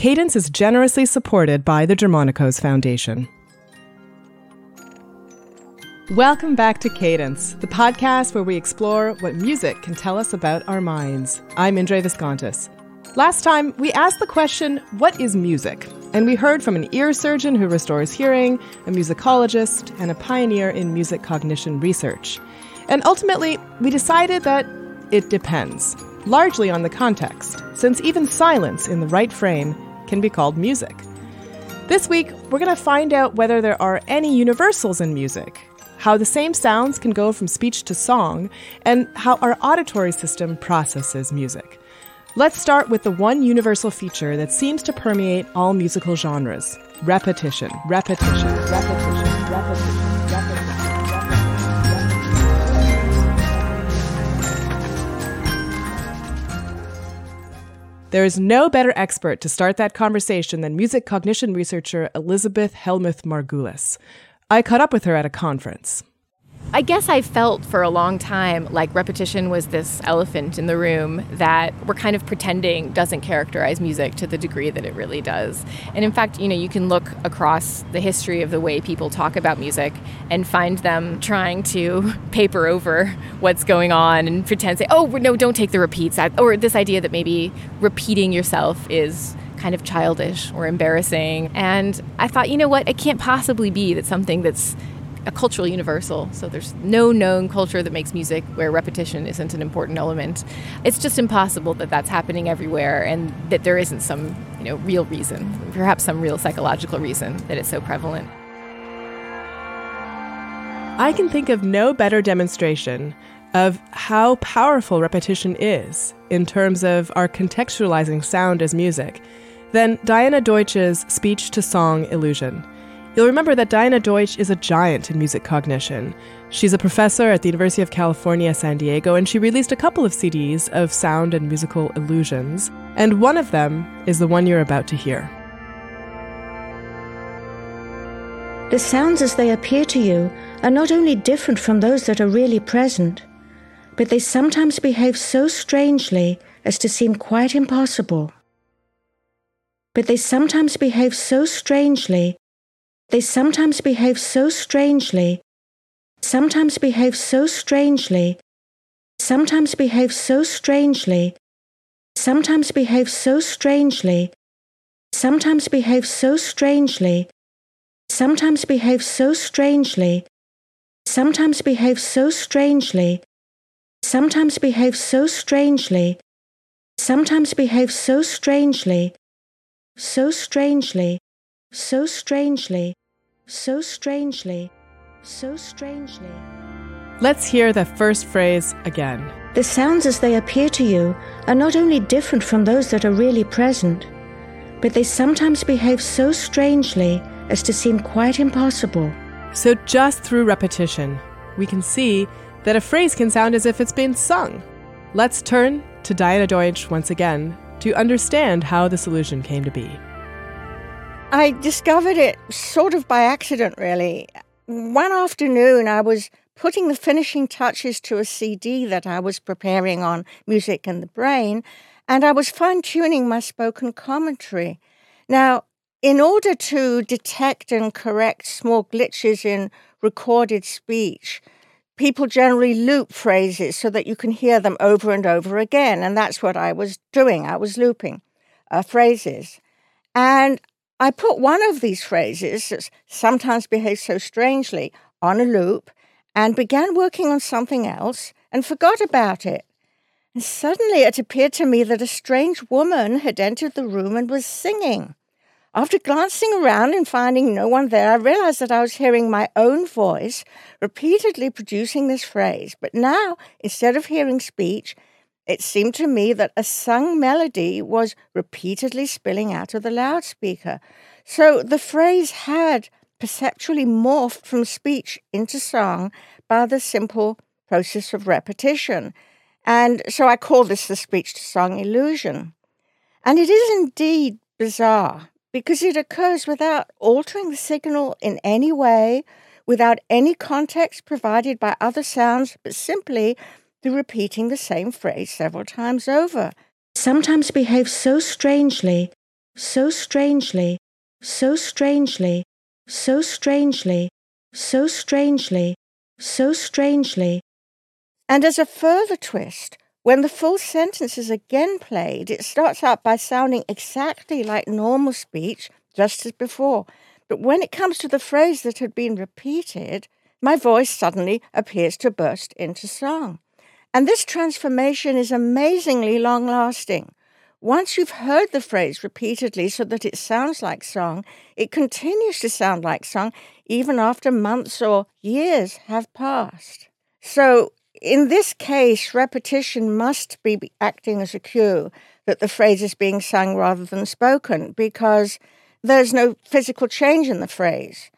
Cadence is generously supported by the Germanacos Foundation. Welcome back to Cadence, the podcast where we explore what music can tell us about our minds. I'm Indre Viskontas. Last time, we asked the question, What is music? And we heard from an ear surgeon who restores hearing, a musicologist, and a pioneer in music cognition research. And ultimately, we decided that it depends, largely on the context, since even silence in the right frame can be called music. This week, we're going to find out whether there are any universals in music, how the same sounds can go from speech to song, and how our auditory system processes music. Let's start with the one universal feature that seems to permeate all musical genres repetition, repetition, repetition, repetition. There is no better expert to start that conversation than music cognition researcher Elizabeth Hellmuth Margulis. I caught up with her at a conference. I guess I felt for a long time like repetition was this elephant in the room that we're kind of pretending doesn't characterize music to the degree that it really does. And in fact, you know, you can look across the history of the way people talk about music and find them trying to paper over what's going on and pretend say, "Oh, no, don't take the repeats." Or this idea that maybe repeating yourself is kind of childish or embarrassing. And I thought, you know what? It can't possibly be that something that's a cultural universal. So there's no known culture that makes music where repetition isn't an important element. It's just impossible that that's happening everywhere and that there isn't some, you know, real reason, perhaps some real psychological reason that it's so prevalent. I can think of no better demonstration of how powerful repetition is in terms of our contextualizing sound as music than Diana Deutsch's speech to song illusion. You'll remember that Diana Deutsch is a giant in music cognition. She's a professor at the University of California, San Diego, and she released a couple of CDs of sound and musical illusions, and one of them is the one you're about to hear. The sounds as they appear to you are not only different from those that are really present, but they sometimes behave so strangely as to seem quite impossible. But they sometimes behave so strangely they sometimes behave so strangely, sometimes behave so strangely, sometimes behave so strangely, sometimes behave so strangely, sometimes behave so strangely, sometimes behave so strangely, sometimes behave so strangely, sometimes behave so strangely, sometimes behave so strangely, so strangely, so strangely, so strangely, so strangely. Let's hear the first phrase again. The sounds as they appear to you are not only different from those that are really present, but they sometimes behave so strangely as to seem quite impossible. So, just through repetition, we can see that a phrase can sound as if it's been sung. Let's turn to Diana Deutsch once again to understand how this illusion came to be. I discovered it sort of by accident, really. One afternoon, I was putting the finishing touches to a CD that I was preparing on Music and the Brain, and I was fine tuning my spoken commentary. Now, in order to detect and correct small glitches in recorded speech, people generally loop phrases so that you can hear them over and over again. And that's what I was doing. I was looping uh, phrases. And I put one of these phrases, that sometimes behaves so strangely, on a loop and began working on something else and forgot about it. And suddenly it appeared to me that a strange woman had entered the room and was singing. After glancing around and finding no one there, I realized that I was hearing my own voice repeatedly producing this phrase. But now, instead of hearing speech, it seemed to me that a sung melody was repeatedly spilling out of the loudspeaker. So the phrase had perceptually morphed from speech into song by the simple process of repetition. And so I call this the speech to song illusion. And it is indeed bizarre because it occurs without altering the signal in any way, without any context provided by other sounds, but simply through repeating the same phrase several times over. Sometimes behave so strangely, so strangely, so strangely, so strangely, so strangely, so strangely. And as a further twist, when the full sentence is again played, it starts out by sounding exactly like normal speech, just as before. But when it comes to the phrase that had been repeated, my voice suddenly appears to burst into song. And this transformation is amazingly long lasting. Once you've heard the phrase repeatedly so that it sounds like song, it continues to sound like song even after months or years have passed. So, in this case, repetition must be acting as a cue that the phrase is being sung rather than spoken because there's no physical change in the phrase.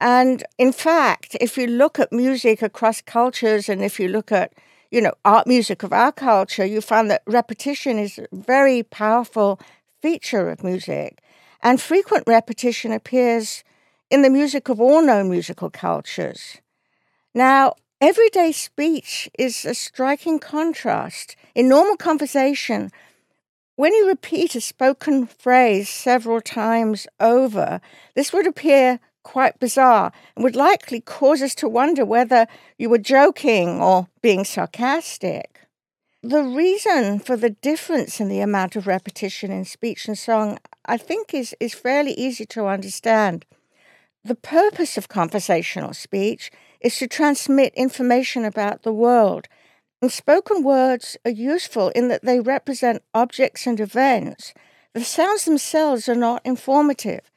And in fact, if you look at music across cultures and if you look at you know, art music of our culture, you find that repetition is a very powerful feature of music. And frequent repetition appears in the music of all known musical cultures. Now, everyday speech is a striking contrast. In normal conversation, when you repeat a spoken phrase several times over, this would appear quite bizarre and would likely cause us to wonder whether you were joking or being sarcastic. The reason for the difference in the amount of repetition in speech and song, I think, is, is fairly easy to understand. The purpose of conversational speech is to transmit information about the world, and spoken words are useful in that they represent objects and events. The sounds themselves are not informative.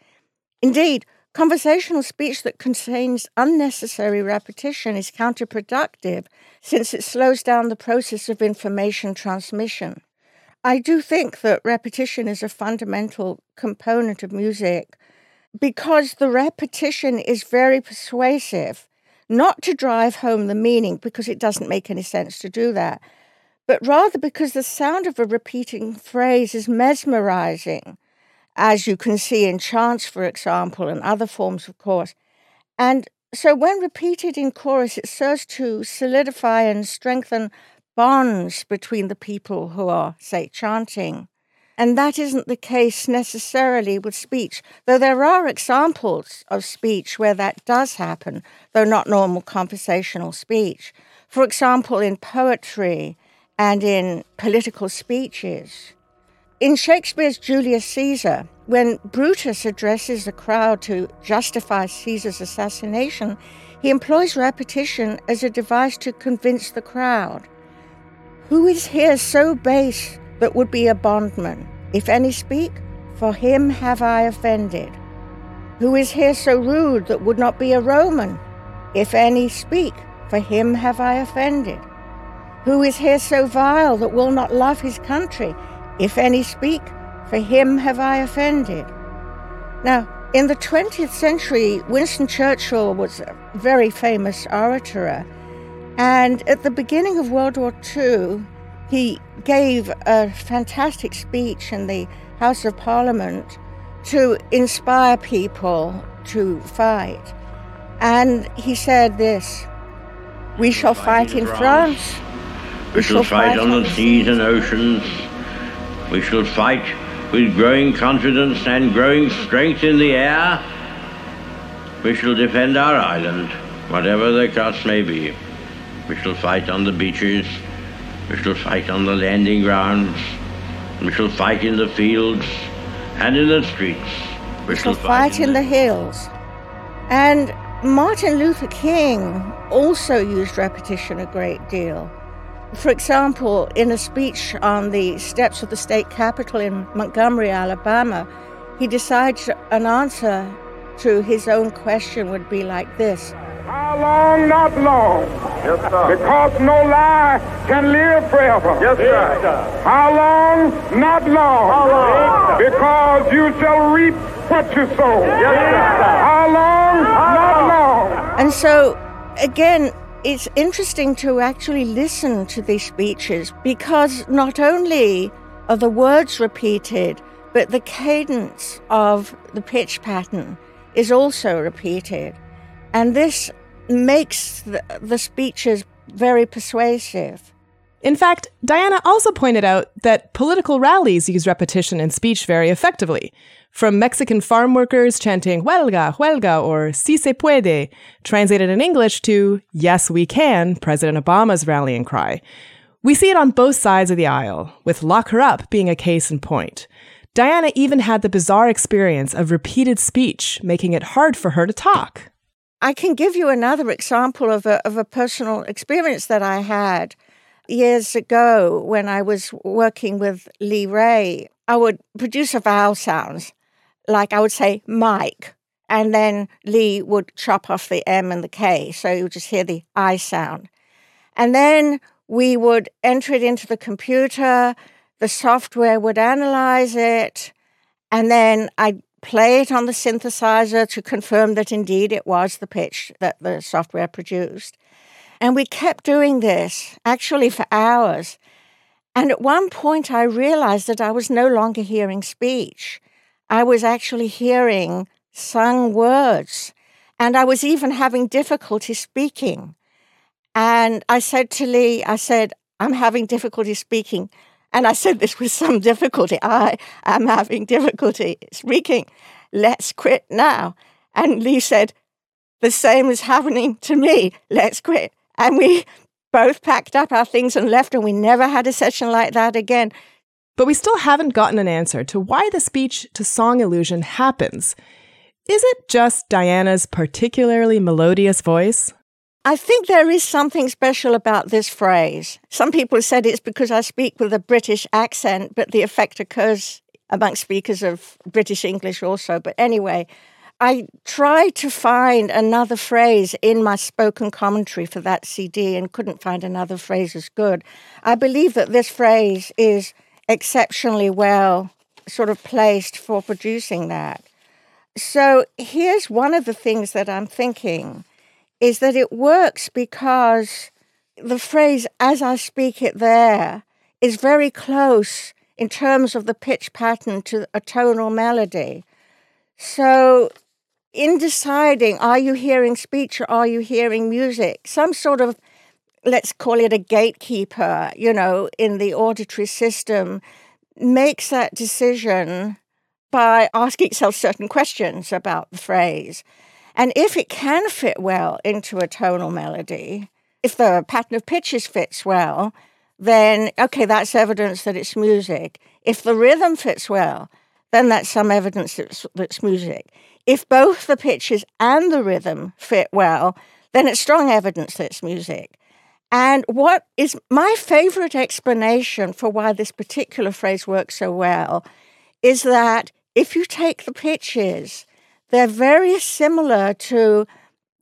Indeed, Conversational speech that contains unnecessary repetition is counterproductive since it slows down the process of information transmission. I do think that repetition is a fundamental component of music because the repetition is very persuasive, not to drive home the meaning because it doesn't make any sense to do that, but rather because the sound of a repeating phrase is mesmerizing as you can see in chants, for example, and other forms of chorus. And so, when repeated in chorus, it serves to solidify and strengthen bonds between the people who are, say, chanting. And that isn't the case necessarily with speech, though there are examples of speech where that does happen, though not normal conversational speech. For example, in poetry and in political speeches. In Shakespeare's Julius Caesar, when Brutus addresses the crowd to justify Caesar's assassination, he employs repetition as a device to convince the crowd. Who is here so base that would be a bondman? If any speak, for him have I offended. Who is here so rude that would not be a Roman? If any speak, for him have I offended. Who is here so vile that will not love his country? If any speak, for him have I offended. Now, in the 20th century, Winston Churchill was a very famous orator. And at the beginning of World War II, he gave a fantastic speech in the House of Parliament to inspire people to fight. And he said this We shall fight in France. We shall fight on the seas and oceans we shall fight with growing confidence and growing strength in the air. We shall defend our island, whatever the cost may be. We shall fight on the beaches. We shall fight on the landing grounds. We shall fight in the fields and in the streets. We shall fight, fight in, in the hills. And Martin Luther King also used repetition a great deal. For example, in a speech on the steps of the state capitol in Montgomery, Alabama, he decides an answer to his own question would be like this How long, not long? Yes, sir. Because no lie can live forever. Yes, sir. How long, not long? How long? Because you shall reap what you sow. Yes, sir. How long, How not long? And so, again, it's interesting to actually listen to these speeches because not only are the words repeated, but the cadence of the pitch pattern is also repeated. And this makes the, the speeches very persuasive. In fact, Diana also pointed out that political rallies use repetition in speech very effectively. From Mexican farm workers chanting huelga, huelga, or si se puede, translated in English to yes, we can, President Obama's rallying cry. We see it on both sides of the aisle, with lock her up being a case in point. Diana even had the bizarre experience of repeated speech, making it hard for her to talk. I can give you another example of a, of a personal experience that I had years ago when I was working with Lee Ray. I would produce a vowel sounds, like I would say Mike, and then Lee would chop off the M and the K, so you just hear the I sound. And then we would enter it into the computer, the software would analyze it, and then I'd play it on the synthesizer to confirm that indeed it was the pitch that the software produced. And we kept doing this actually for hours. And at one point, I realized that I was no longer hearing speech. I was actually hearing sung words. And I was even having difficulty speaking. And I said to Lee, I said, I'm having difficulty speaking. And I said this with some difficulty. I am having difficulty speaking. Let's quit now. And Lee said, The same is happening to me. Let's quit. And we both packed up our things and left, and we never had a session like that again. But we still haven't gotten an answer to why the speech to song illusion happens. Is it just Diana's particularly melodious voice? I think there is something special about this phrase. Some people said it's because I speak with a British accent, but the effect occurs amongst speakers of British English also. But anyway, I tried to find another phrase in my spoken commentary for that CD and couldn't find another phrase as good. I believe that this phrase is exceptionally well sort of placed for producing that. So here's one of the things that I'm thinking is that it works because the phrase as I speak it there is very close in terms of the pitch pattern to a tonal melody. So, in deciding are you hearing speech or are you hearing music, some sort of let's call it a gatekeeper, you know, in the auditory system makes that decision by asking itself certain questions about the phrase. And if it can fit well into a tonal melody, if the pattern of pitches fits well, then okay, that's evidence that it's music. If the rhythm fits well, then that's some evidence that it's, music. If both the pitches and the rhythm fit well, then it's strong evidence that it's music. And what is my favorite explanation for why this particular phrase works so well is that if you take the pitches they're very similar to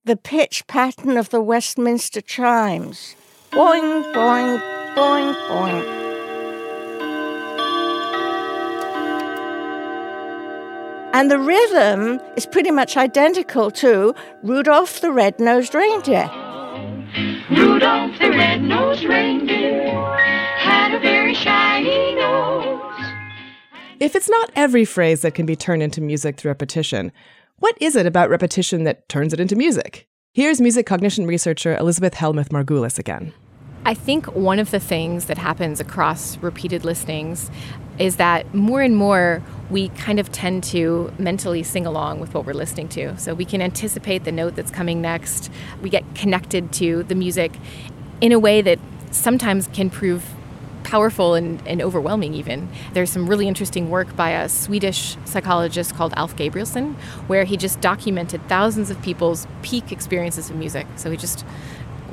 the pitch pattern of the Westminster chimes. Boing, boing, boing, boing. And the rhythm is pretty much identical to Rudolph the Red-Nosed Reindeer. Rudolph the red-nosed reindeer had a very shiny nose. If it's not every phrase that can be turned into music through repetition, what is it about repetition that turns it into music? Here's music cognition researcher Elizabeth Hellmuth Margulis again. I think one of the things that happens across repeated listenings is that more and more we kind of tend to mentally sing along with what we're listening to. So we can anticipate the note that's coming next. We get connected to the music in a way that sometimes can prove powerful and, and overwhelming, even. There's some really interesting work by a Swedish psychologist called Alf Gabrielsson, where he just documented thousands of people's peak experiences of music. So he just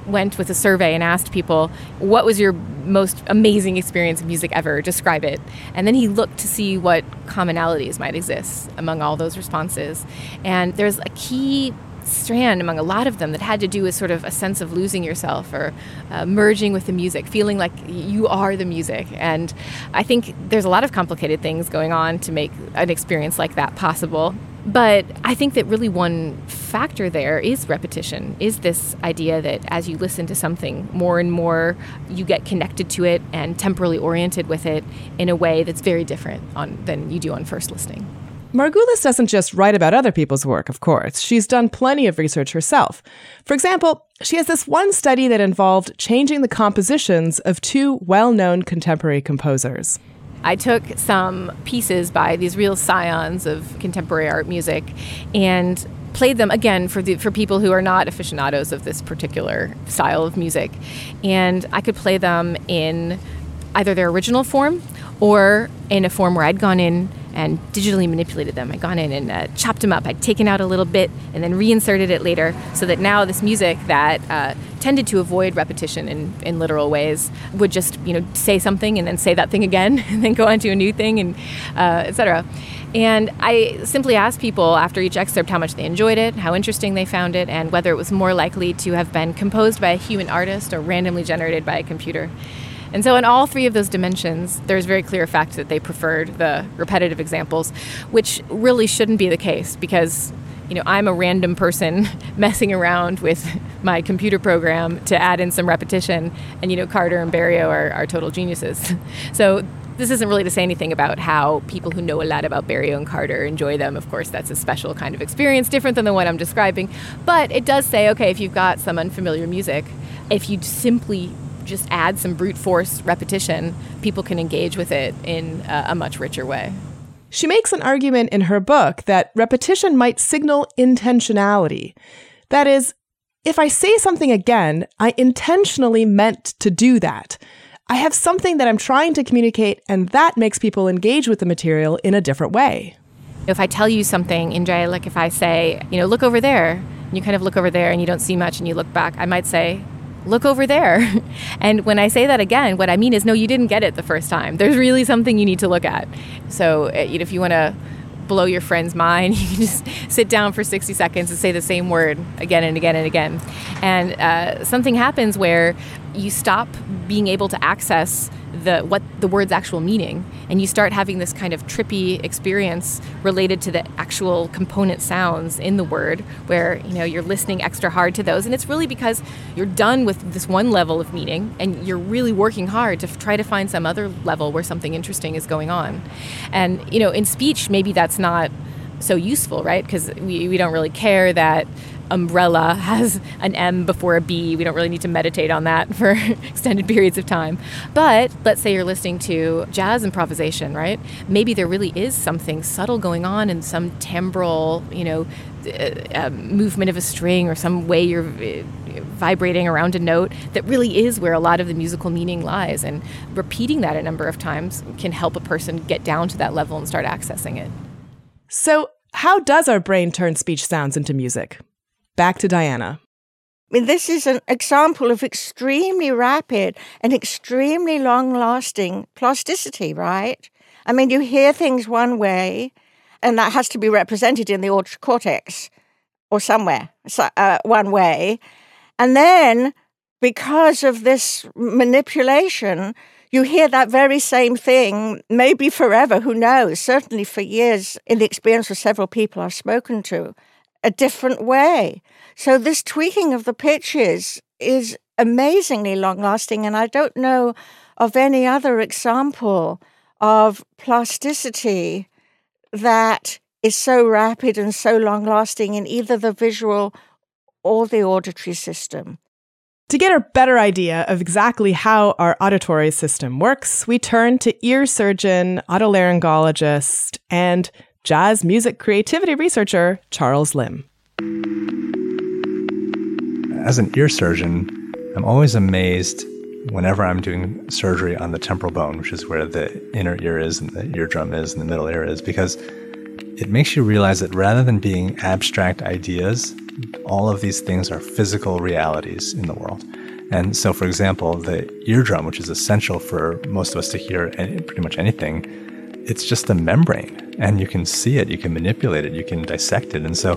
went with a survey and asked people, What was your most amazing experience of music ever? Describe it. And then he looked to see what commonalities might exist among all those responses. And there's a key strand among a lot of them that had to do with sort of a sense of losing yourself or uh, merging with the music, feeling like you are the music. And I think there's a lot of complicated things going on to make an experience like that possible. But I think that really one factor there is repetition, is this idea that as you listen to something more and more, you get connected to it and temporally oriented with it in a way that's very different on, than you do on first listening. Margulis doesn't just write about other people's work, of course. She's done plenty of research herself. For example, she has this one study that involved changing the compositions of two well known contemporary composers. I took some pieces by these real scions of contemporary art music and played them again for the for people who are not aficionados of this particular style of music. And I could play them in either their original form or in a form where I'd gone in and digitally manipulated them. I'd gone in and uh, chopped them up. I'd taken out a little bit and then reinserted it later so that now this music that uh, tended to avoid repetition in, in literal ways would just, you know, say something and then say that thing again and then go on to a new thing and uh, etc. And I simply asked people after each excerpt how much they enjoyed it, how interesting they found it, and whether it was more likely to have been composed by a human artist or randomly generated by a computer. And so, in all three of those dimensions, there's very clear fact that they preferred the repetitive examples, which really shouldn't be the case because, you know, I'm a random person messing around with my computer program to add in some repetition, and, you know, Carter and Berio are, are total geniuses. So, this isn't really to say anything about how people who know a lot about Berio and Carter enjoy them. Of course, that's a special kind of experience, different than the one I'm describing. But it does say, okay, if you've got some unfamiliar music, if you simply just add some brute force repetition, people can engage with it in a, a much richer way. She makes an argument in her book that repetition might signal intentionality. That is, if I say something again, I intentionally meant to do that. I have something that I'm trying to communicate, and that makes people engage with the material in a different way. If I tell you something, Indre, like if I say, you know, look over there, and you kind of look over there and you don't see much and you look back, I might say, look over there. and when I say that again, what I mean is, no, you didn't get it the first time. There's really something you need to look at. So know, if you want to blow your friend's mind, you can just sit down for 60 seconds and say the same word again and again and again. And uh, something happens where you stop being able to access the what the word's actual meaning and you start having this kind of trippy experience related to the actual component sounds in the word where you know you're listening extra hard to those. And it's really because you're done with this one level of meaning and you're really working hard to try to find some other level where something interesting is going on. And you know in speech maybe that's not so useful right? Because we, we don't really care that umbrella has an M before a B. We don't really need to meditate on that for extended periods of time. But let's say you're listening to jazz improvisation, right? Maybe there really is something subtle going on in some timbral, you know, uh, uh, movement of a string or some way you're uh, vibrating around a note that really is where a lot of the musical meaning lies. And repeating that a number of times can help a person get down to that level and start accessing it. So, how does our brain turn speech sounds into music? Back to Diana. I mean, this is an example of extremely rapid and extremely long lasting plasticity, right? I mean, you hear things one way, and that has to be represented in the auditory cortex or somewhere so, uh, one way. And then, because of this manipulation, you hear that very same thing, maybe forever, who knows, certainly for years, in the experience of several people I've spoken to a different way. So this tweaking of the pitches is amazingly long lasting, and I don't know of any other example of plasticity that is so rapid and so long lasting in either the visual or the auditory system. To get a better idea of exactly how our auditory system works, we turn to ear surgeon, otolaryngologist, and jazz music creativity researcher Charles Limb. As an ear surgeon, I'm always amazed whenever I'm doing surgery on the temporal bone, which is where the inner ear is and the eardrum is and the middle ear is, because it makes you realize that rather than being abstract ideas, all of these things are physical realities in the world. And so, for example, the eardrum, which is essential for most of us to hear pretty much anything, it's just a membrane and you can see it, you can manipulate it, you can dissect it. And so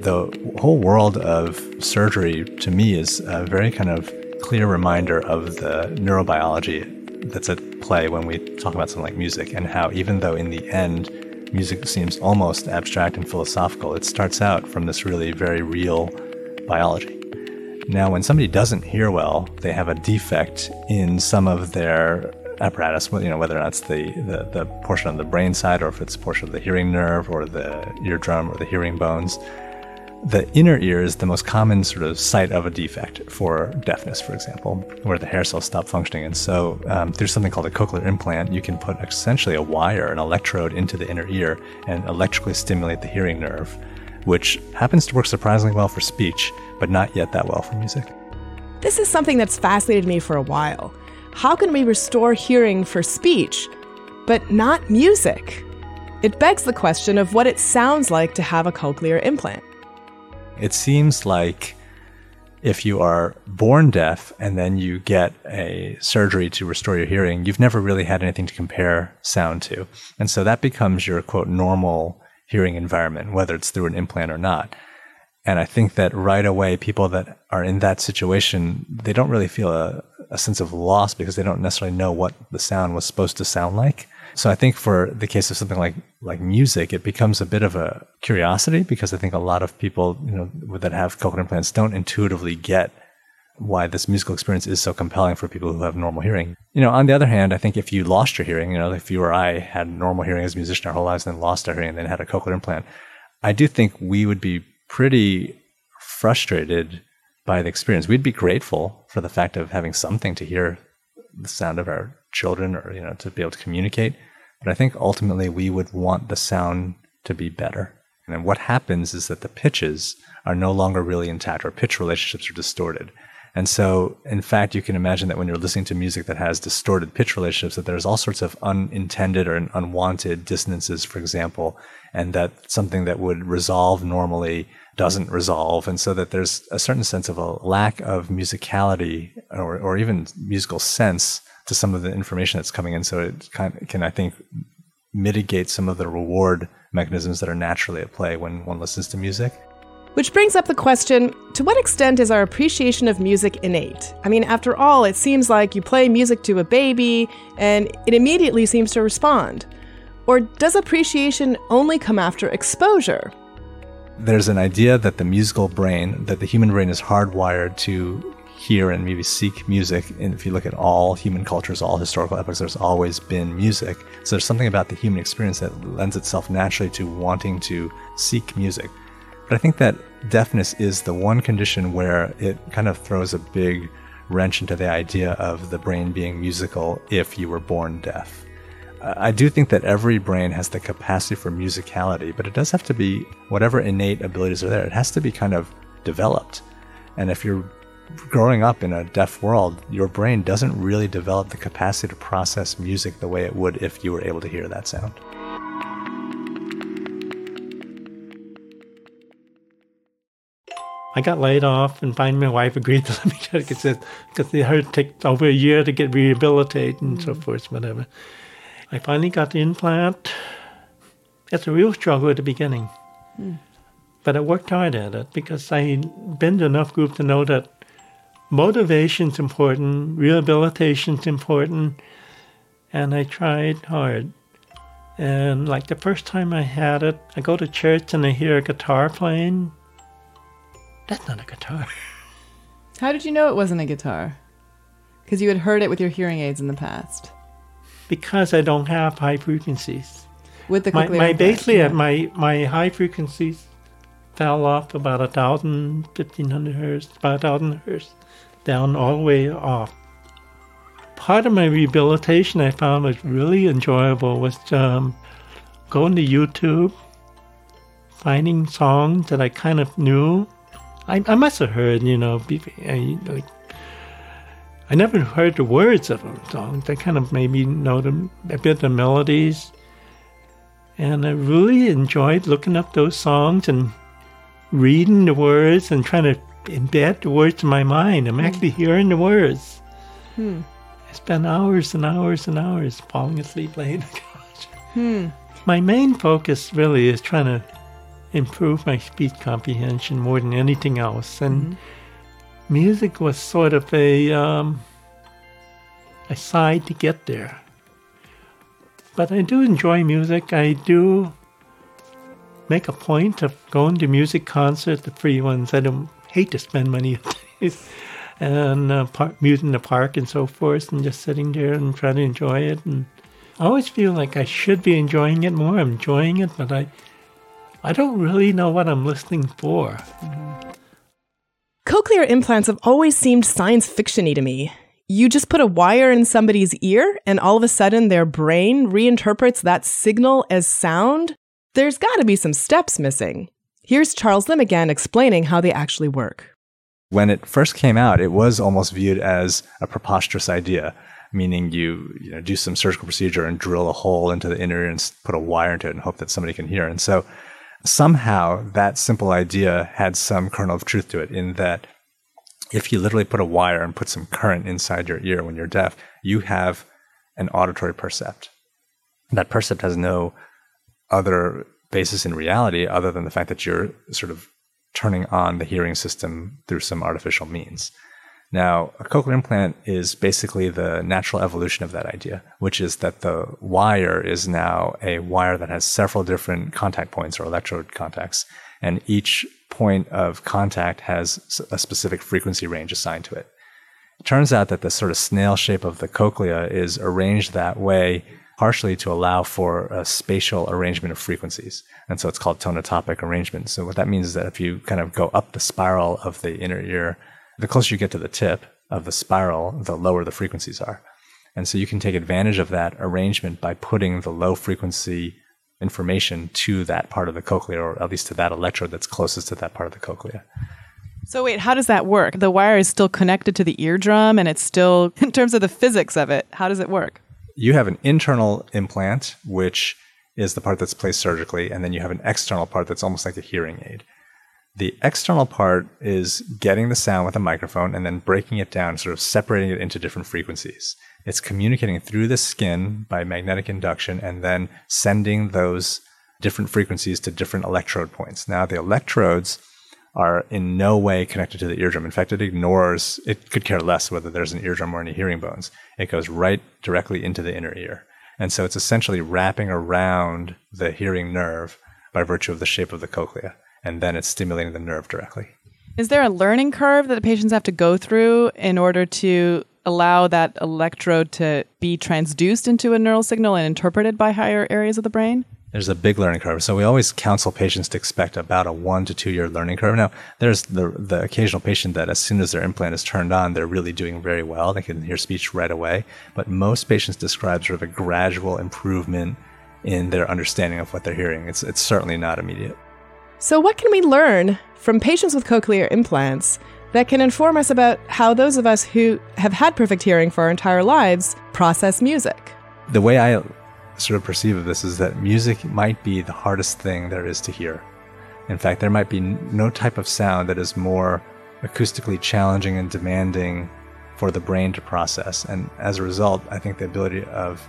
the whole world of surgery to me is a very kind of clear reminder of the neurobiology that's at play when we talk about something like music and how even though in the end music seems almost abstract and philosophical, it starts out from this really very real biology. Now, when somebody doesn't hear well, they have a defect in some of their apparatus, you know, whether that's the, the, the portion on the brain side or if it's a portion of the hearing nerve or the eardrum or the hearing bones. The inner ear is the most common sort of site of a defect for deafness, for example, where the hair cells stop functioning. And so um, there's something called a cochlear implant. You can put essentially a wire, an electrode into the inner ear and electrically stimulate the hearing nerve, which happens to work surprisingly well for speech, but not yet that well for music. This is something that's fascinated me for a while. How can we restore hearing for speech, but not music? It begs the question of what it sounds like to have a cochlear implant. It seems like if you are born deaf and then you get a surgery to restore your hearing, you've never really had anything to compare sound to. And so that becomes your quote normal hearing environment, whether it's through an implant or not. And I think that right away, people that are in that situation, they don't really feel a, a sense of loss because they don't necessarily know what the sound was supposed to sound like. So I think for the case of something like like music, it becomes a bit of a curiosity because I think a lot of people, you know, that have cochlear implants don't intuitively get why this musical experience is so compelling for people who have normal hearing. You know, on the other hand, I think if you lost your hearing, you know, if you or I had normal hearing as a musician our whole lives and then lost our hearing and then had a cochlear implant, I do think we would be pretty frustrated by the experience. We'd be grateful for the fact of having something to hear the sound of our children or, you know, to be able to communicate. But I think ultimately we would want the sound to be better. And what happens is that the pitches are no longer really intact or pitch relationships are distorted. And so, in fact, you can imagine that when you're listening to music that has distorted pitch relationships, that there's all sorts of unintended or unwanted dissonances, for example, and that something that would resolve normally doesn't resolve. And so that there's a certain sense of a lack of musicality or, or even musical sense to some of the information that's coming in. So it kind of can, I think, mitigate some of the reward mechanisms that are naturally at play when one listens to music. Which brings up the question to what extent is our appreciation of music innate? I mean, after all, it seems like you play music to a baby and it immediately seems to respond. Or does appreciation only come after exposure? There's an idea that the musical brain, that the human brain is hardwired to hear and maybe seek music. And if you look at all human cultures, all historical epochs, there's always been music. So there's something about the human experience that lends itself naturally to wanting to seek music. But I think that deafness is the one condition where it kind of throws a big wrench into the idea of the brain being musical if you were born deaf. I do think that every brain has the capacity for musicality, but it does have to be whatever innate abilities are there, it has to be kind of developed. And if you're growing up in a deaf world, your brain doesn't really develop the capacity to process music the way it would if you were able to hear that sound. I got laid off, and finally my wife agreed to let me get it because it had to take over a year to get rehabilitated and mm. so forth, whatever. I finally got the implant. It's a real struggle at the beginning. Mm. But I worked hard at it because I'd been to enough group to know that motivation's important, rehabilitation's important, and I tried hard. And like the first time I had it, I go to church and I hear a guitar playing that's not a guitar. How did you know it wasn't a guitar? Because you had heard it with your hearing aids in the past. Because I don't have high frequencies. With the my, my basically yeah. my my high frequencies fell off about a thousand, fifteen hundred hertz, about a thousand hertz, down all the way off. Part of my rehabilitation I found was really enjoyable was um, going to YouTube, finding songs that I kind of knew I, I must have heard, you know, I, I never heard the words of them songs. I kind of made me know them a bit the melodies, and I really enjoyed looking up those songs and reading the words and trying to embed the words in my mind. I'm actually hmm. hearing the words. Hmm. I spent hours and hours and hours falling asleep playing the couch. Hmm. My main focus really is trying to improve my speech comprehension more than anything else. And mm-hmm. Music was sort of a um, a side to get there. But I do enjoy music. I do make a point of going to music concerts, the free ones. I don't hate to spend money. On these and uh, par- music in the park and so forth, and just sitting there and trying to enjoy it. And I always feel like I should be enjoying it more. I'm enjoying it, but I, I don't really know what I'm listening for. Cochlear implants have always seemed science fictiony to me. You just put a wire in somebody's ear, and all of a sudden their brain reinterprets that signal as sound? There's got to be some steps missing. Here's Charles Limb again explaining how they actually work. When it first came out, it was almost viewed as a preposterous idea, meaning you, you know, do some surgical procedure and drill a hole into the inner ear and put a wire into it and hope that somebody can hear. And so somehow that simple idea had some kernel of truth to it in that if you literally put a wire and put some current inside your ear when you're deaf, you have an auditory percept. That percept has no other basis in reality other than the fact that you're sort of turning on the hearing system through some artificial means. Now, a cochlear implant is basically the natural evolution of that idea, which is that the wire is now a wire that has several different contact points or electrode contacts, and each point of contact has a specific frequency range assigned to it. It turns out that the sort of snail shape of the cochlea is arranged that way partially to allow for a spatial arrangement of frequencies. And so it's called tonotopic arrangement. So what that means is that if you kind of go up the spiral of the inner ear, the closer you get to the tip of the spiral, the lower the frequencies are. And so you can take advantage of that arrangement by putting the low frequency information to that part of the cochlea, or at least to that electrode that's closest to that part of the cochlea. So wait, how does that work? The wire is still connected to the eardrum and it's still in terms of the physics of it, how does it work? You have an internal implant, which is the part that's placed surgically, and then you have an external part that's almost like a hearing aid. The external part is getting the sound with a microphone and then breaking it down, sort of separating it into different frequencies. It's communicating through the skin by magnetic induction and then sending those different frequencies to different electrode points. Now, the electrodes are in no way connected to the eardrum. In fact, it ignores, it could care less whether there's an eardrum or any hearing bones. It goes right directly into the inner ear. And so it's essentially wrapping around the hearing nerve by virtue of the shape of the cochlea. And then it's stimulating the nerve directly. Is there a learning curve that the patients have to go through in order to allow that electrode to be transduced into a neural signal and interpreted by higher areas of the brain? There's a big learning curve. So we always counsel patients to expect about a one to two year learning curve. Now, there's the, the occasional patient that as soon as their implant is turned on, they're really doing very well. They can hear speech right away. But most patients describe sort of a gradual improvement in their understanding of what they're hearing. It's, it's certainly not immediate. So, what can we learn from patients with cochlear implants that can inform us about how those of us who have had perfect hearing for our entire lives process music? The way I sort of perceive of this is that music might be the hardest thing there is to hear. In fact, there might be no type of sound that is more acoustically challenging and demanding for the brain to process. And as a result, I think the ability of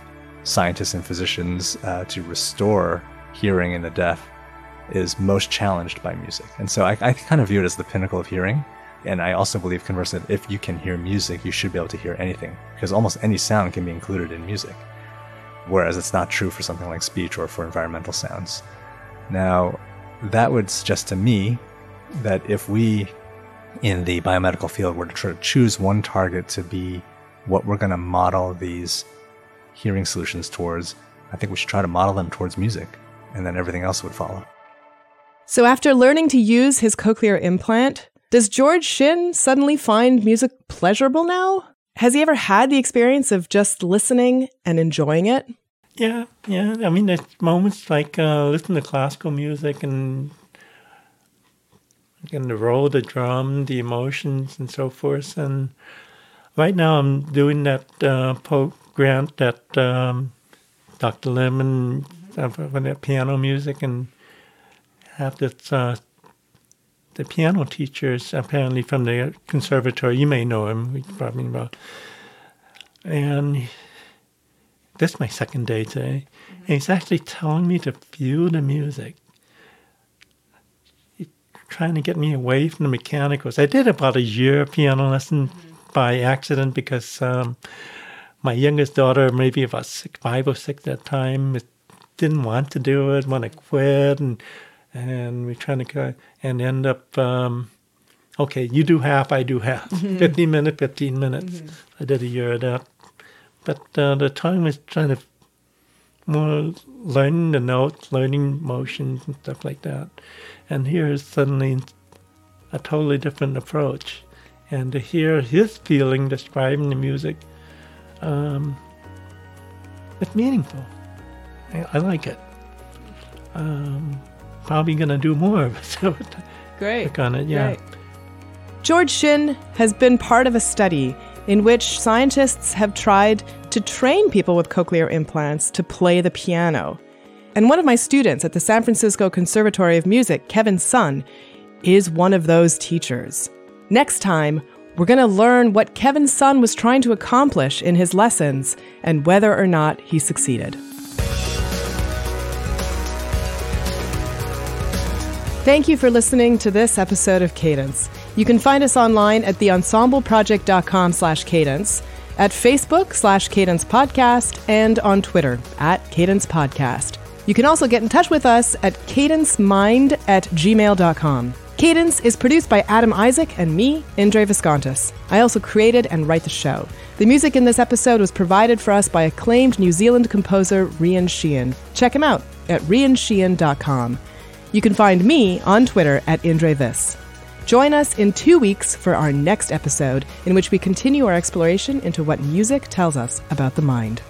scientists and physicians uh, to restore hearing in the deaf is most challenged by music. And so I, I kind of view it as the pinnacle of hearing. And I also believe, conversely, if you can hear music, you should be able to hear anything because almost any sound can be included in music whereas it's not true for something like speech or for environmental sounds. Now, that would suggest to me that if we in the biomedical field were to try to choose one target to be what we're going to model these hearing solutions towards, I think we should try to model them towards music, and then everything else would follow. So, after learning to use his cochlear implant, does George Shin suddenly find music pleasurable now? Has he ever had the experience of just listening and enjoying it? Yeah, yeah. I mean, there's moments like uh, listening to classical music and and the roll the drum, the emotions, and so forth. And right now, I'm doing that uh, program that um, Dr. Lemon uh, that piano music, and have this uh, the piano teachers apparently from the conservatory. You may know him. We probably about. And this is my second day today, and he's actually telling me to feel the music. He's trying to get me away from the mechanicals. I did about a year piano lesson by accident because um, my youngest daughter, maybe about six, five or six at that time, didn't want to do it, want to quit, and and we're trying to go and end up um, okay, you do half, I do half. 15 minutes, 15 minutes. I did a year of that. But uh, the time was trying to more learning the notes, learning motions and stuff like that. And here is suddenly a totally different approach. And to hear his feeling describing the music, um, it's meaningful. I, I like it. Um, probably going to do more of it. So Great. Work on it, yeah. Great. George Shin has been part of a study in which scientists have tried to train people with cochlear implants to play the piano. And one of my students at the San Francisco Conservatory of Music, Kevin Sun, is one of those teachers. Next time, we're going to learn what Kevin Sun was trying to accomplish in his lessons and whether or not he succeeded. Thank you for listening to this episode of Cadence. You can find us online at theensembleproject.com slash cadence, at Facebook slash cadence podcast, and on Twitter at cadence podcast. You can also get in touch with us at cadencemind at gmail.com. Cadence is produced by Adam Isaac and me, Indre Viskontas. I also created and write the show. The music in this episode was provided for us by acclaimed New Zealand composer Rhian Sheehan. Check him out at rhiansheehan.com. You can find me on Twitter at Indre. Join us in two weeks for our next episode, in which we continue our exploration into what music tells us about the mind.